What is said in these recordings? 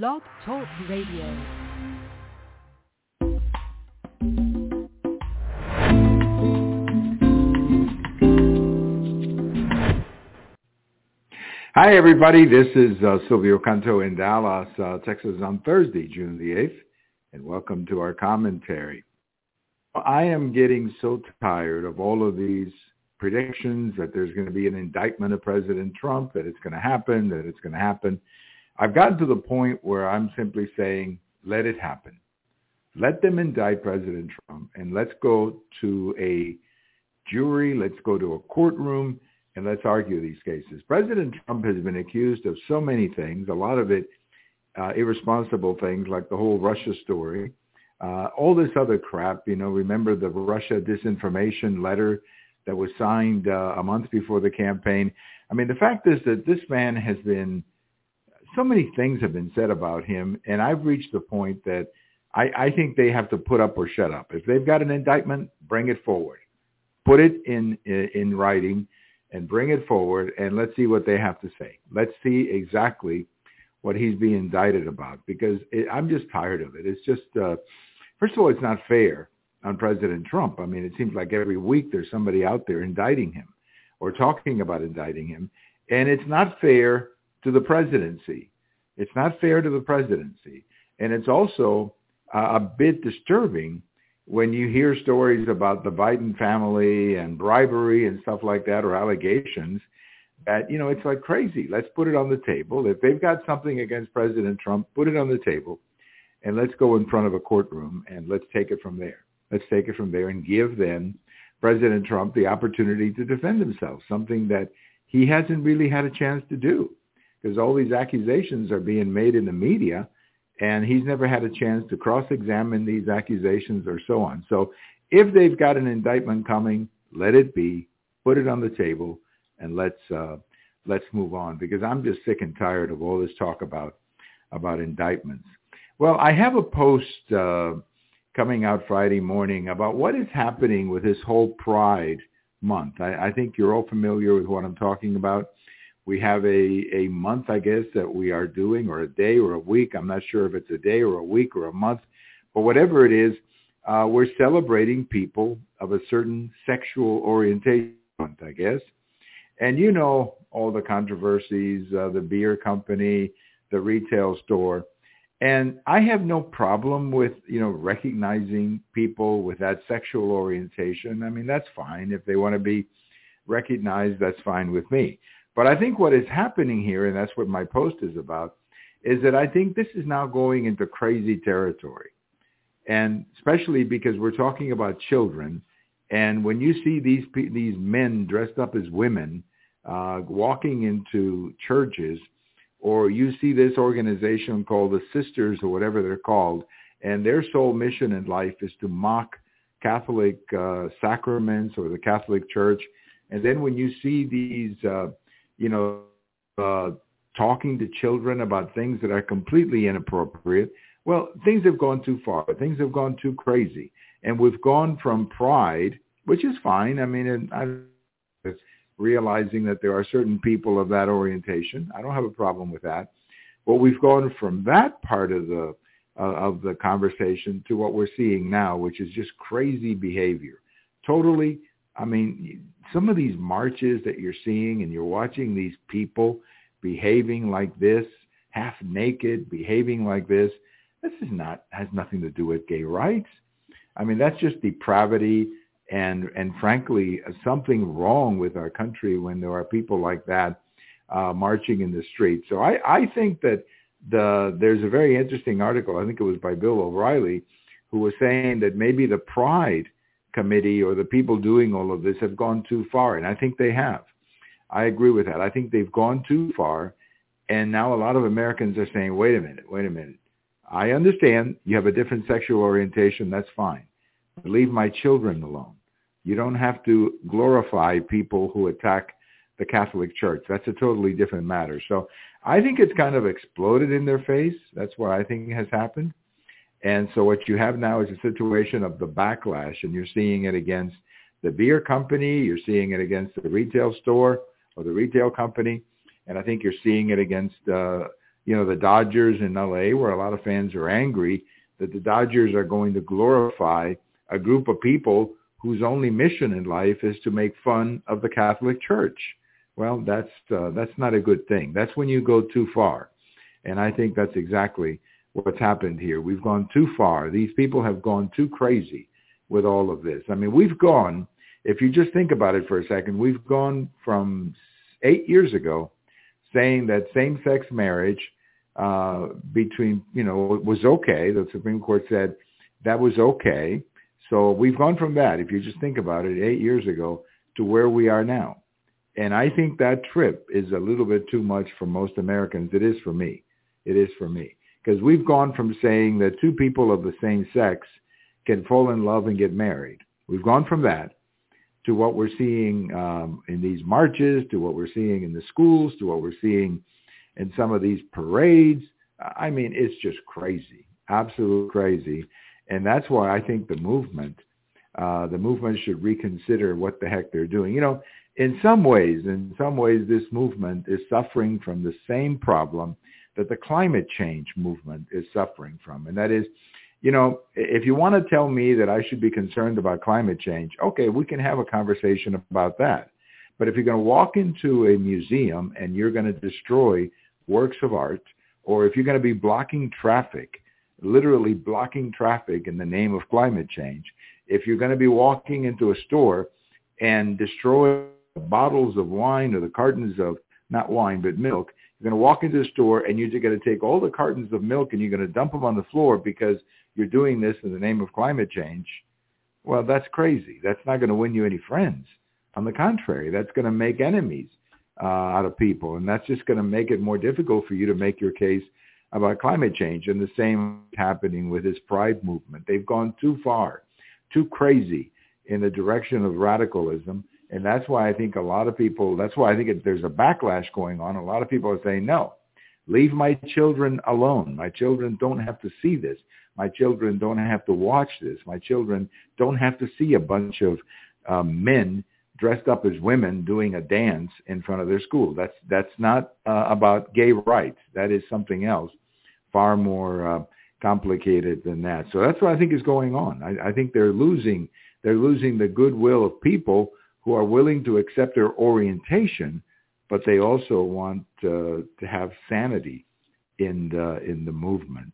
Blog Talk Radio. Hi, everybody. This is uh, Silvio Canto in Dallas, uh, Texas on Thursday, June the 8th, and welcome to our commentary. I am getting so tired of all of these predictions that there's going to be an indictment of President Trump, that it's going to happen, that it's going to happen. I've gotten to the point where I'm simply saying, let it happen. Let them indict President Trump, and let's go to a jury, let's go to a courtroom, and let's argue these cases. President Trump has been accused of so many things, a lot of it uh, irresponsible things like the whole Russia story, uh, all this other crap. You know, remember the Russia disinformation letter that was signed uh, a month before the campaign. I mean, the fact is that this man has been, so many things have been said about him, and I've reached the point that I, I think they have to put up or shut up. If they've got an indictment, bring it forward. Put it in, in, in writing and bring it forward and let's see what they have to say. Let's see exactly what he's being indicted about because it, I'm just tired of it. It's just, uh, first of all, it's not fair on President Trump. I mean, it seems like every week there's somebody out there indicting him or talking about indicting him. And it's not fair to the presidency. It's not fair to the presidency. And it's also uh, a bit disturbing when you hear stories about the Biden family and bribery and stuff like that or allegations that, you know, it's like crazy. Let's put it on the table. If they've got something against President Trump, put it on the table and let's go in front of a courtroom and let's take it from there. Let's take it from there and give then President Trump the opportunity to defend himself, something that he hasn't really had a chance to do because all these accusations are being made in the media and he's never had a chance to cross-examine these accusations or so on. So if they've got an indictment coming, let it be, put it on the table, and let's uh, let's move on because I'm just sick and tired of all this talk about about indictments. Well, I have a post uh, coming out Friday morning about what is happening with this whole Pride month. I, I think you're all familiar with what I'm talking about. We have a, a month, I guess, that we are doing, or a day or a week. I'm not sure if it's a day or a week or a month, but whatever it is, uh, we're celebrating people of a certain sexual orientation, I guess. And you know all the controversies, uh, the beer company, the retail store. And I have no problem with, you know, recognizing people with that sexual orientation. I mean, that's fine. If they want to be recognized, that's fine with me. But I think what is happening here, and that's what my post is about, is that I think this is now going into crazy territory. And especially because we're talking about children. And when you see these these men dressed up as women uh, walking into churches, or you see this organization called the Sisters or whatever they're called, and their sole mission in life is to mock Catholic uh, sacraments or the Catholic Church. And then when you see these uh, you know, uh, talking to children about things that are completely inappropriate. Well, things have gone too far. Things have gone too crazy. And we've gone from pride, which is fine. I mean, I, realizing that there are certain people of that orientation. I don't have a problem with that. But we've gone from that part of the uh, of the conversation to what we're seeing now, which is just crazy behavior. Totally I mean, some of these marches that you're seeing and you're watching these people behaving like this, half naked, behaving like this, this is not has nothing to do with gay rights. I mean, that's just depravity and and frankly something wrong with our country when there are people like that uh, marching in the street. So I, I think that the there's a very interesting article. I think it was by Bill O'Reilly, who was saying that maybe the pride committee or the people doing all of this have gone too far, and I think they have. I agree with that. I think they've gone too far, and now a lot of Americans are saying, wait a minute, wait a minute. I understand you have a different sexual orientation. That's fine. Leave my children alone. You don't have to glorify people who attack the Catholic Church. That's a totally different matter. So I think it's kind of exploded in their face. That's what I think has happened. And so what you have now is a situation of the backlash, and you're seeing it against the beer company, you're seeing it against the retail store or the retail company, and I think you're seeing it against uh, you know, the Dodgers in LA, where a lot of fans are angry that the Dodgers are going to glorify a group of people whose only mission in life is to make fun of the Catholic Church. Well, that's uh, that's not a good thing. That's when you go too far. And I think that's exactly what's happened here. We've gone too far. These people have gone too crazy with all of this. I mean, we've gone, if you just think about it for a second, we've gone from eight years ago saying that same-sex marriage uh, between, you know, was okay. The Supreme Court said that was okay. So we've gone from that, if you just think about it, eight years ago to where we are now. And I think that trip is a little bit too much for most Americans. It is for me. It is for me. Because we've gone from saying that two people of the same sex can fall in love and get married. We've gone from that to what we're seeing um, in these marches, to what we're seeing in the schools, to what we're seeing in some of these parades. I mean, it's just crazy, absolute crazy. And that's why I think the movement, uh, the movement should reconsider what the heck they're doing. You know, in some ways, in some ways, this movement is suffering from the same problem that the climate change movement is suffering from. And that is, you know, if you want to tell me that I should be concerned about climate change, okay, we can have a conversation about that. But if you're going to walk into a museum and you're going to destroy works of art, or if you're going to be blocking traffic, literally blocking traffic in the name of climate change, if you're going to be walking into a store and destroy bottles of wine or the cartons of, not wine, but milk, you're going to walk into the store and you're going to take all the cartons of milk and you're going to dump them on the floor because you're doing this in the name of climate change. Well, that's crazy. That's not going to win you any friends. On the contrary, that's going to make enemies uh, out of people, and that's just going to make it more difficult for you to make your case about climate change. And the same happening with this pride movement. They've gone too far, too crazy in the direction of radicalism. And that's why I think a lot of people, that's why I think it, there's a backlash going on. A lot of people are saying, no, leave my children alone. My children don't have to see this. My children don't have to watch this. My children don't have to see a bunch of um, men dressed up as women doing a dance in front of their school. That's that's not uh, about gay rights. That is something else, far more uh, complicated than that. So that's what I think is going on. I, I think they're losing they're losing the goodwill of people who are willing to accept their orientation, but they also want uh, to have sanity in the in the movement.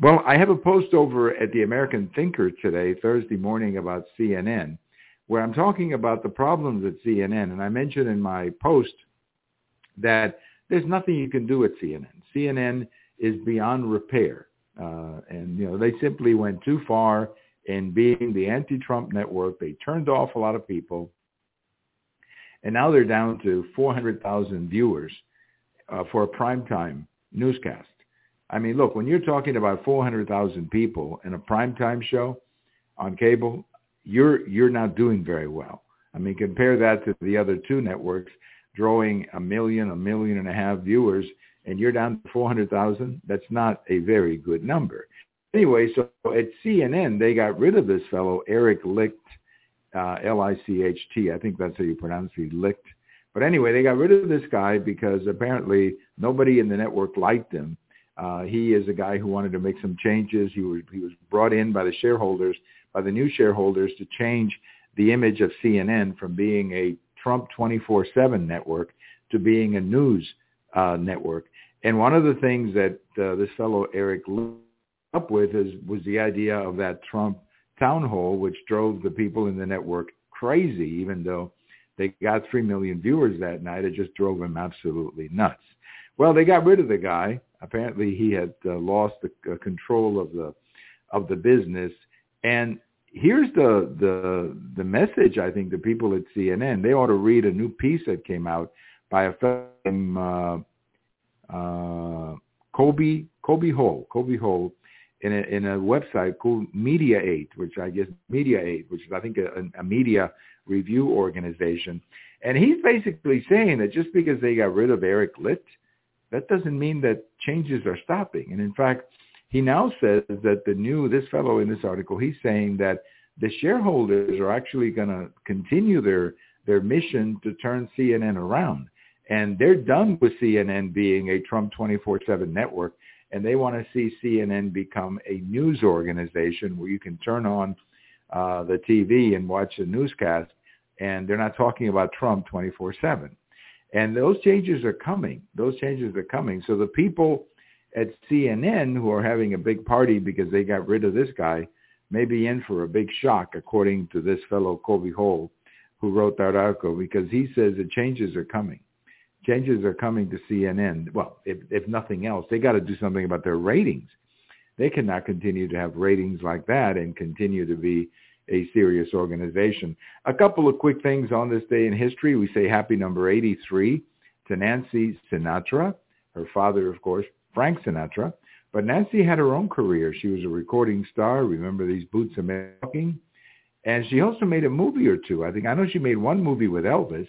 Well, I have a post over at the American Thinker today, Thursday morning, about CNN, where I'm talking about the problems at CNN. And I mentioned in my post that there's nothing you can do at CNN. CNN is beyond repair. Uh, and, you know, they simply went too far in being the anti-Trump network. They turned off a lot of people. And now they're down to 400,000 viewers uh, for a primetime newscast. I mean, look, when you're talking about 400,000 people in a primetime show on cable, you're you're not doing very well. I mean, compare that to the other two networks drawing a million, a million and a half viewers, and you're down to 400,000. That's not a very good number. Anyway, so at CNN, they got rid of this fellow, Eric Licht, uh, L-I-C-H-T. I think that's how you pronounce it, Licht. But anyway, they got rid of this guy because apparently nobody in the network liked him. Uh, he is a guy who wanted to make some changes. He was, he was brought in by the shareholders, by the new shareholders to change the image of CNN from being a Trump 24-7 network to being a news uh, network. And one of the things that uh, this fellow Eric up with is, was the idea of that Trump town hall, which drove the people in the network crazy, even though they got 3 million viewers that night. It just drove them absolutely nuts. Well, they got rid of the guy. Apparently, he had uh, lost the uh, control of the of the business. And here's the the the message I think the people at CNN they ought to read a new piece that came out by a fellow named uh, uh, Colby Colby Hall Colby Hall in a, in a website called Mediaite, which I guess Mediaite, which is I think a, a media review organization, and he's basically saying that just because they got rid of Eric Licht, that doesn't mean that changes are stopping. And in fact, he now says that the new, this fellow in this article, he's saying that the shareholders are actually going to continue their, their mission to turn CNN around. And they're done with CNN being a Trump 24-7 network, and they want to see CNN become a news organization where you can turn on uh, the TV and watch a newscast, and they're not talking about Trump 24-7. And those changes are coming. Those changes are coming. So the people at CNN who are having a big party because they got rid of this guy may be in for a big shock, according to this fellow Colby Hall, who wrote that article, because he says the changes are coming. Changes are coming to CNN. Well, if, if nothing else, they got to do something about their ratings. They cannot continue to have ratings like that and continue to be a serious organization. A couple of quick things on this day in history. We say happy number 83 to Nancy Sinatra. Her father, of course, Frank Sinatra. But Nancy had her own career. She was a recording star. Remember these boots are talking? And she also made a movie or two. I think I know she made one movie with Elvis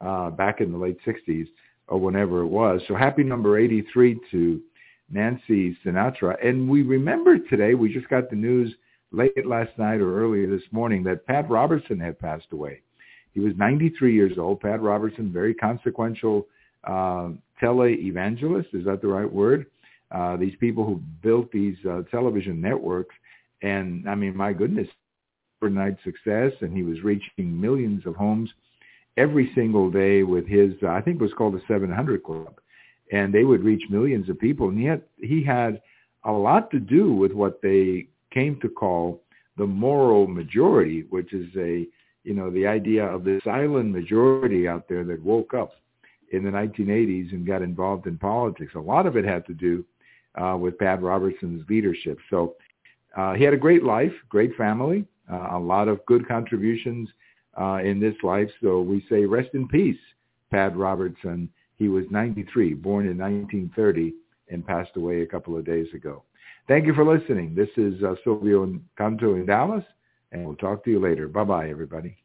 uh, back in the late 60s or whenever it was. So happy number 83 to Nancy Sinatra. And we remember today, we just got the news late last night or earlier this morning that Pat Robertson had passed away. He was 93 years old. Pat Robertson, very consequential uh, tele-evangelist. Is that the right word? Uh, these people who built these uh, television networks. And I mean, my goodness, overnight success, and he was reaching millions of homes every single day with his, uh, I think it was called the 700 Club. And they would reach millions of people. And had, he had a lot to do with what they came to call the moral majority, which is a, you know, the idea of this silent majority out there that woke up in the 1980s and got involved in politics. A lot of it had to do uh, with Pat Robertson's leadership. So uh, he had a great life, great family, uh, a lot of good contributions uh, in this life. So we say rest in peace, Pat Robertson. He was 93, born in 1930, and passed away a couple of days ago. Thank you for listening. This is uh, Silvio Canto in Dallas, and we'll talk to you later. Bye-bye, everybody.